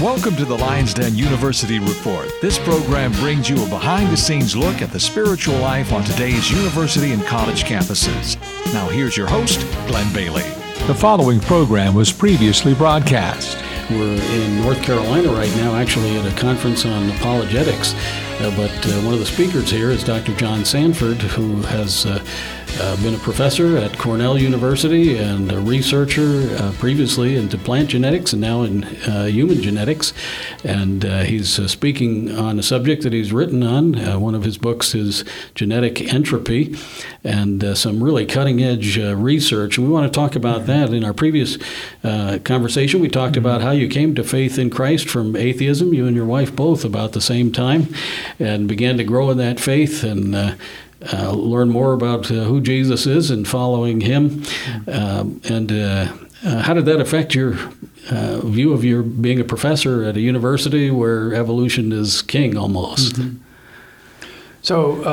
Welcome to the Lion's Den University Report. This program brings you a behind the scenes look at the spiritual life on today's university and college campuses. Now, here's your host, Glenn Bailey. The following program was previously broadcast. We're in North Carolina right now, actually at a conference on apologetics. Uh, but uh, one of the speakers here is Dr. John Sanford, who has uh, uh, been a professor at Cornell University and a researcher uh, previously into plant genetics and now in uh, human genetics. And uh, he's uh, speaking on a subject that he's written on. Uh, one of his books is Genetic Entropy and some really cutting edge research. And we want to talk about that. In our previous conversation, we talked about how you came to faith in Christ from atheism, you and your wife both about the same time and began to grow in that faith and uh, learn more about uh, who Jesus is and following Him. Um, and uh, uh, how did that affect your uh, view of your being a professor at a university where evolution is king almost? Mm-hmm. So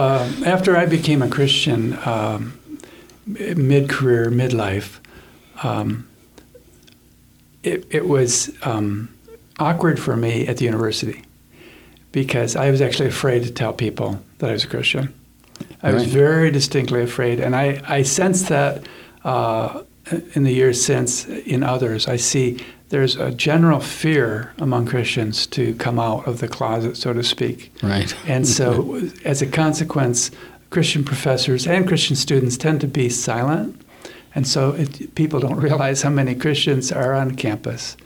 after I became a Christian, um, mid-career, midlife, um, it, it was um, awkward for me at the university because I was actually afraid to tell people that I was a Christian. I was very distinctly afraid, and I, I sensed that uh, in the years since in others. I see there's a general fear among Christians to come out of the closet, so to speak. Right. And so, as a consequence, Christian professors and Christian students tend to be silent, and so it, people don't realize how many Christians are on campus.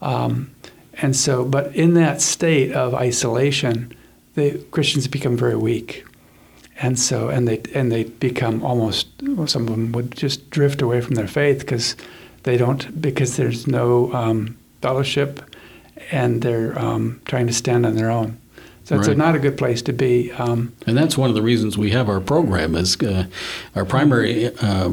Um, and so, but in that state of isolation, the Christians become very weak. And so, and they and they become almost. Well, some of them would just drift away from their faith because they don't because there's no um, fellowship, and they're um, trying to stand on their own. So it's right. a, not a good place to be. Um, and that's one of the reasons we have our program. Is uh, our primary uh,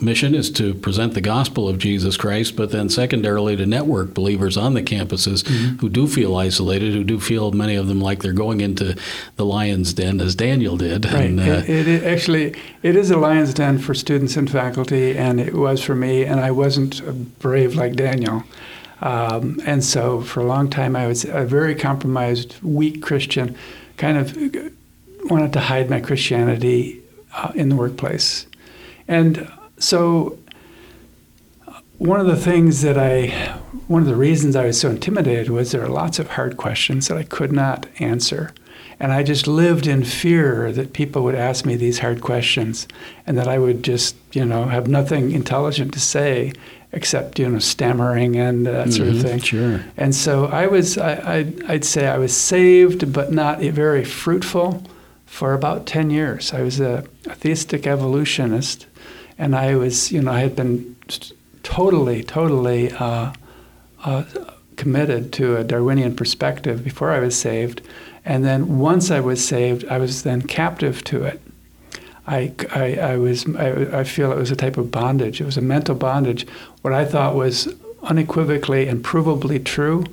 mission is to present the gospel of Jesus Christ, but then secondarily to network believers on the campuses mm-hmm. who do feel isolated, who do feel many of them like they're going into the lion's den, as Daniel did. Right. And, uh, it, it actually it is a lion's den for students and faculty, and it was for me. And I wasn't brave like Daniel. Um, and so for a long time, I was a very compromised, weak Christian, kind of wanted to hide my Christianity uh, in the workplace. And so one of the things that I, one of the reasons I was so intimidated was there are lots of hard questions that I could not answer. And I just lived in fear that people would ask me these hard questions and that I would just, you know, have nothing intelligent to say except you know stammering and that sort mm-hmm, of thing. Sure. And so I was, I, I, would say I was saved, but not very fruitful for about ten years. I was a, a theistic evolutionist, and I was, you know, I had been totally, totally uh, uh, committed to a Darwinian perspective before I was saved, and then once I was saved, I was then captive to it. I, I, I was I, I, feel it was a type of bondage. It was a mental bondage. What I thought was unequivocally and provably true,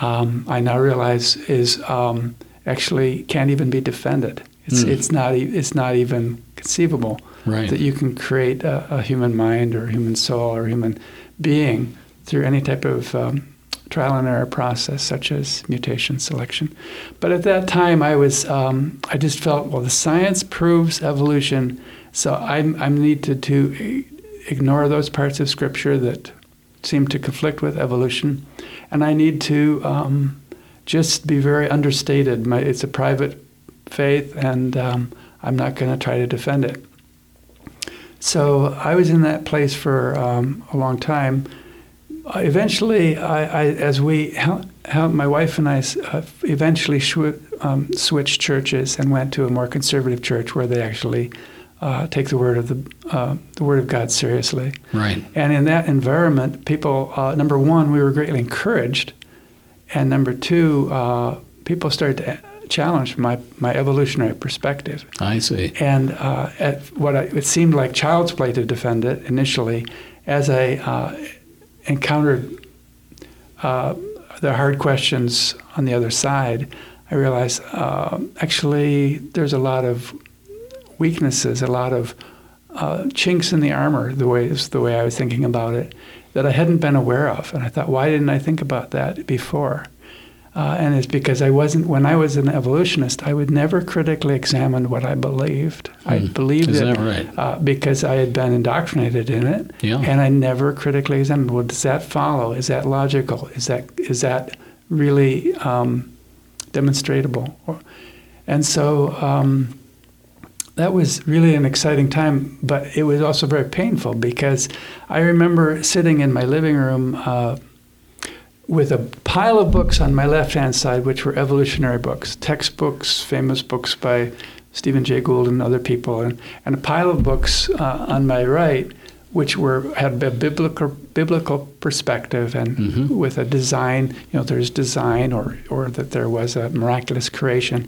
um, I now realize is um, actually can't even be defended. It's mm. it's not it's not even conceivable right. that you can create a, a, human mind or a human soul or a human being through any type of um, trial and error process, such as mutation selection. But at that time, I was um, I just felt well, the science proves evolution, so I'm I'm needed to ignore those parts of Scripture that seem to conflict with evolution, and I need to um, just be very understated. My, it's a private faith, and um, I'm not going to try to defend it. So I was in that place for um, a long time eventually, I, I, as we, how, how my wife and I uh, eventually shw- um, switched churches and went to a more conservative church where they actually uh, take the word of the uh, the word of God seriously. Right. And in that environment, people, uh, number one, we were greatly encouraged, and number two, uh, people started to challenge my, my evolutionary perspective. I see. And uh, at what I, it seemed like child's play to defend it initially, as I encountered uh, the hard questions on the other side, I realized uh, actually there's a lot of weaknesses, a lot of uh, chinks in the armor. The way is the way I was thinking about it, that I hadn't been aware of. And I thought, why didn't I think about that before? Uh, and it's because I wasn't, when I was an evolutionist, I would never critically examine what I believed. I Hmm. believed Is it right? uh, because I had been indoctrinated in it. Yeah. And I never critically examined, well, does that follow? Is that logical? Is that, is that really um, demonstrable? Or, and so um, that was really an exciting time, but it was also very painful because I remember sitting in my living room uh, with a pile of books on my left hand side, which were evolutionary books, textbooks, famous books by Stephen Jay Gould and other people, and, and a pile of books uh, on my right, which were had a biblical biblical perspective and Mhm. with a design. You know, there's design, or or that there was a miraculous creation,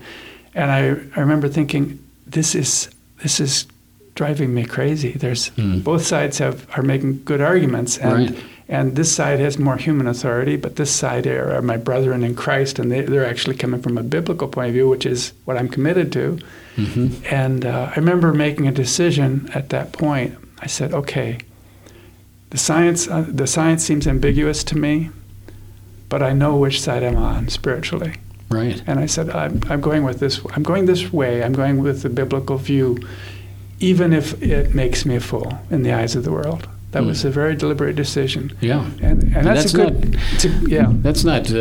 and I, I remember thinking, this is this is driving me crazy. There's Hmm. both sides have are making good arguments, and Right. And this side has more human authority, but this side are, are my brethren in Christ, and they, they're actually coming from a biblical point of view, which is what I'm committed to. hmm And uh, I remember making a decision at that point. I said, okay, the science, uh, the science seems ambiguous to me, but I know which side I'm on spiritually. Right. And I said, I'm, I'm going with this. I'm going this way. I'm going with the biblical view, even if it makes me a fool in the eyes of the world. That Hmm. was a very deliberate decision. Yeah. And, and that's, that's a good, a, yeah. That's not uh,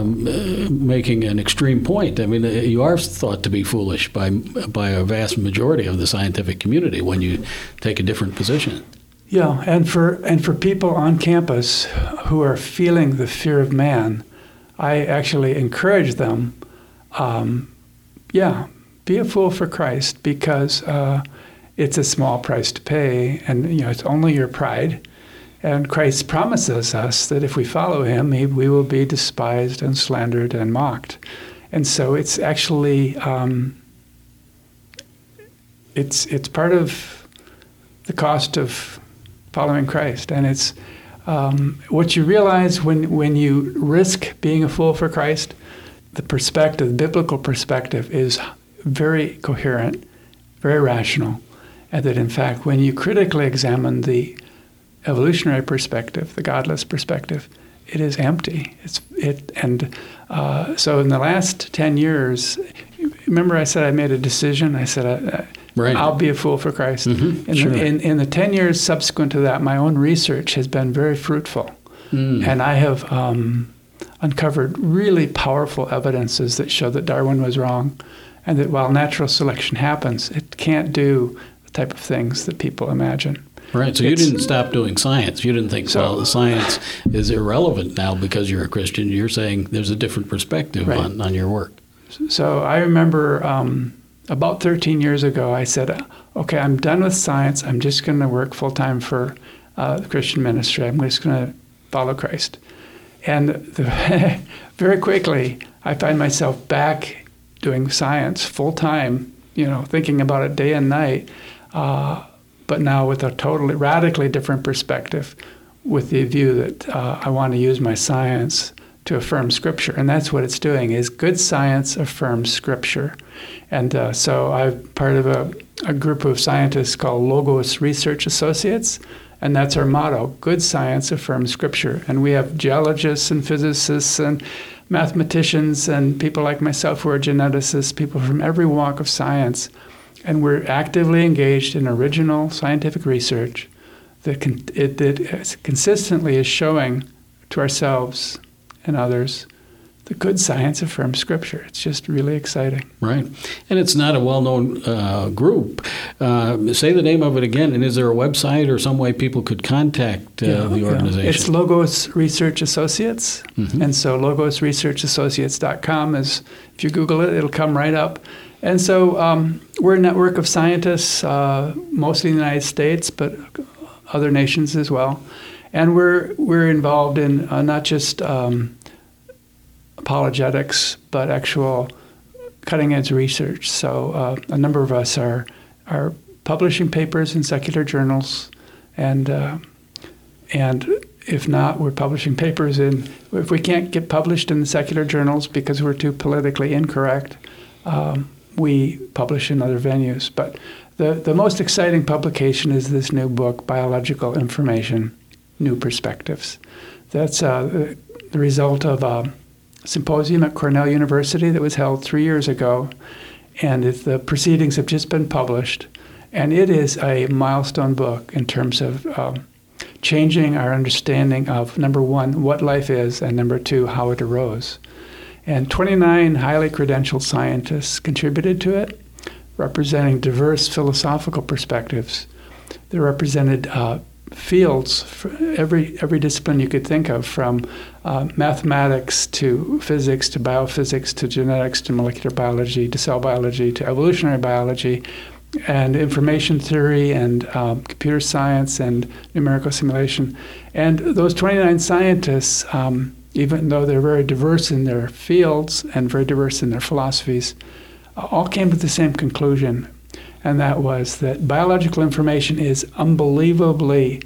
um, uh, making an extreme point. I mean, uh, you are thought to be foolish by by a vast majority of the scientific community when you take a different position. Yeah, and for and for people on campus who are feeling the fear of man, I actually encourage them. Um, yeah, be a fool for Christ because uh, it's a small price to pay, and you know it's only your pride. And Christ promises us that if we follow Him, he, we will be despised and slandered and mocked. And so it's actually um, it's it's part of the cost of following Christ. And it's um, what you realize when, when you risk being a fool for Christ, the perspective, the biblical perspective, is very coherent, very rational. And that in fact, when you critically examine the evolutionary perspective, the godless perspective, it is empty. It's it, and uh, so in the last ten years, remember I said I made a decision. I said I, Right. I'll be a fool for Christ. Mhm, in, sure. the, in, in the 10 years subsequent to that, my own research has been very fruitful. Mm. And I have um, uncovered really powerful evidences that show that Darwin was wrong and that while natural selection happens, it can't do type of things that people imagine. Right. So you didn't stop doing science. You didn't think, So- well, science is irrelevant now because you're a Christian. You're saying there's a different perspective Right. on, on your work. So I remember um, about 13 years ago, I said, okay, I'm done with science. I'm just going to work full time for uh, the Christian ministry. I'm just going to follow Christ. And the, very quickly, I find myself back doing science full time, you know, thinking about it day and night, uh, but now with a totally radically different perspective, with the view that uh, I want to use my science to affirm Scripture, and that's what it's doing. Is good science affirms Scripture, and uh, so I'm part of a, a group of scientists called Logos Research Associates, and that's our motto: Good science affirms Scripture. And we have geologists and physicists and mathematicians and people like myself who are geneticists, people from every walk of science, and we're actively engaged in original scientific research that, con- it, that consistently is showing to ourselves and others the good science affirms Scripture. It's just really exciting. Right. And it's not a well known uh, group. Uh, say the name of it again. And is there a website or some way people could contact uh, Yeah, the yeah. organization? It's Logos Research Associates. Mhm. And so logosresearchassociates.com is, if you Google it, it'll come right up. And so um, we're a network of scientists, uh, mostly in the United States, but other nations as well. And we're, we're involved in uh, not just um, apologetics, but actual cutting edge research. So uh, a number of us are, are publishing papers in secular journals and uh, and if not, we're publishing papers in. If we can't get published in the secular journals because we're too politically incorrect, um, we publish in other venues. But the the most exciting publication is this new book, Biological Information, new perspectives. That's uh, the result of a symposium at Cornell University that was held three years ago, and the proceedings have just been published. And it is a milestone book in terms of um, changing our understanding of number one, what life is, and number two, how it arose. And 29 highly credentialed scientists contributed to it, representing diverse philosophical perspectives. They represented uh, fields, every every discipline you could think of, from uh, mathematics to physics to biophysics to genetics to molecular biology to cell biology to evolutionary biology, and information theory and um, computer science and numerical simulation. And those 29 scientists um, even though they're very diverse in their fields and very diverse in their philosophies, all came to the same conclusion, and that was that biological information is unbelievably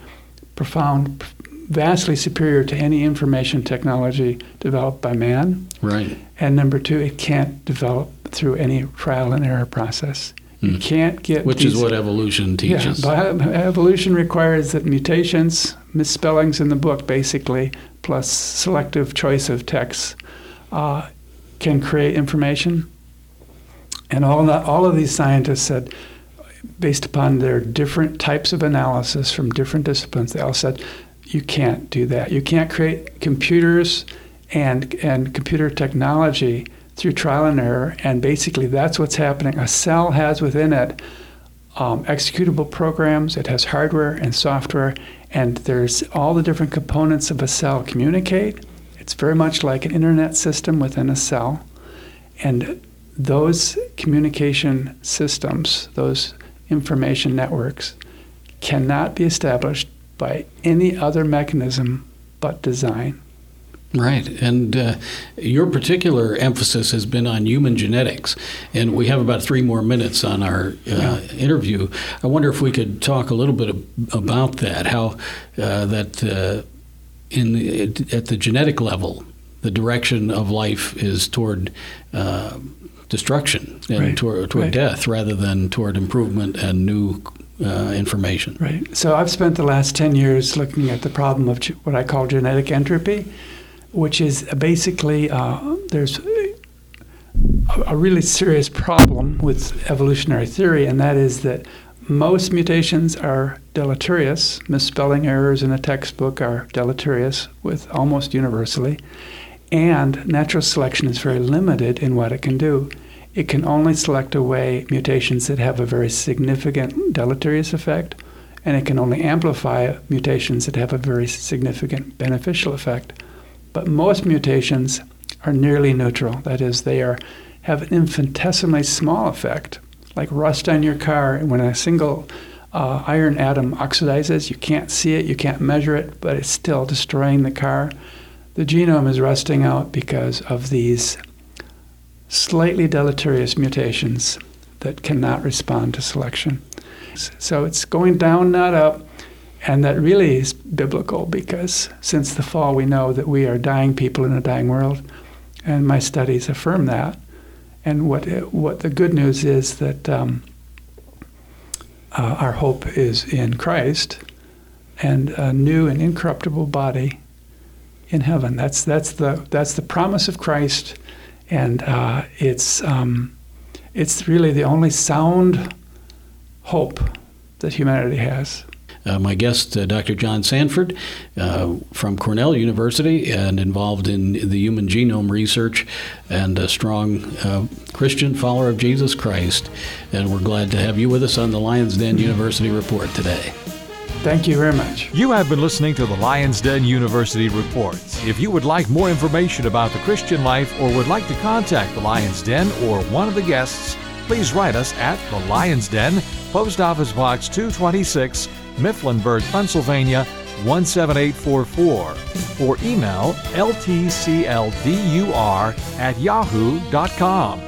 profound, vastly superior to any information technology developed by man. Right. And number two, it can't develop through any trial and error process. You hmm. can't get which these, is what evolution teaches. Yeah, evolution requires that mutations, misspellings in the book, basically plus selective choice of texts uh, can create information. And all, all of these scientists said, based upon their different types of analysis from different disciplines, they all said, you can't do that. You can't create computers and, and computer technology through trial and error. And basically, that's what's happening. A cell has within it um, executable programs, it has hardware and software, and there's all the different components of a cell communicate. It's very much like an internet system within a cell. And those communication systems, those information networks, cannot be established by any other mechanism but design. Right. And uh, your particular emphasis has been on human genetics. And we have about three more minutes on our uh, yeah. interview. I wonder if we could talk a little bit about that, how uh, that uh, in the, at the genetic level, the direction of life is toward uh, destruction and right. toward, toward right. death rather than toward improvement and new uh, information. Right. So I've spent the last 10 years looking at the problem of what I call genetic entropy which is basically uh, there's a really serious problem with evolutionary theory, and that is that most mutations are deleterious. Misspelling errors in a textbook are deleterious with almost universally. And natural selection is very limited in what it can do. It can only select away mutations that have a very significant deleterious effect, and it can only amplify mutations that have a very significant beneficial effect. But most mutations are nearly neutral. That is, they are have an infinitesimally small effect, like rust on your car. When a single uh, iron atom oxidizes, you can't see it, you can't measure it, but it's still destroying the car. The genome is rusting out because of these slightly deleterious mutations that cannot respond to selection. So it's going down, not up. And that really is biblical because since the fall, we know that we are dying people in a dying world. And my studies affirm that. And what, what the good news is that um, uh, our hope is in Christ and a new and incorruptible body in heaven. That's, that's, the, that's the promise of Christ. And uh, it's, um, it's really the only sound hope that humanity has. Uh, my guest, uh, Dr. John Sanford uh, from Cornell University and involved in the human genome research and a strong uh, Christian follower of Jesus Christ. And we're glad to have you with us on the Lions Den University Report today. Thank you very much. You have been listening to the Lions Den University Reports. If you would like more information about the Christian life or would like to contact the Lions Den or one of the guests, please write us at the Lions Den, Post Office Box 226, Mifflinburg, Pennsylvania 17844 or email ltcldur at yahoo.com.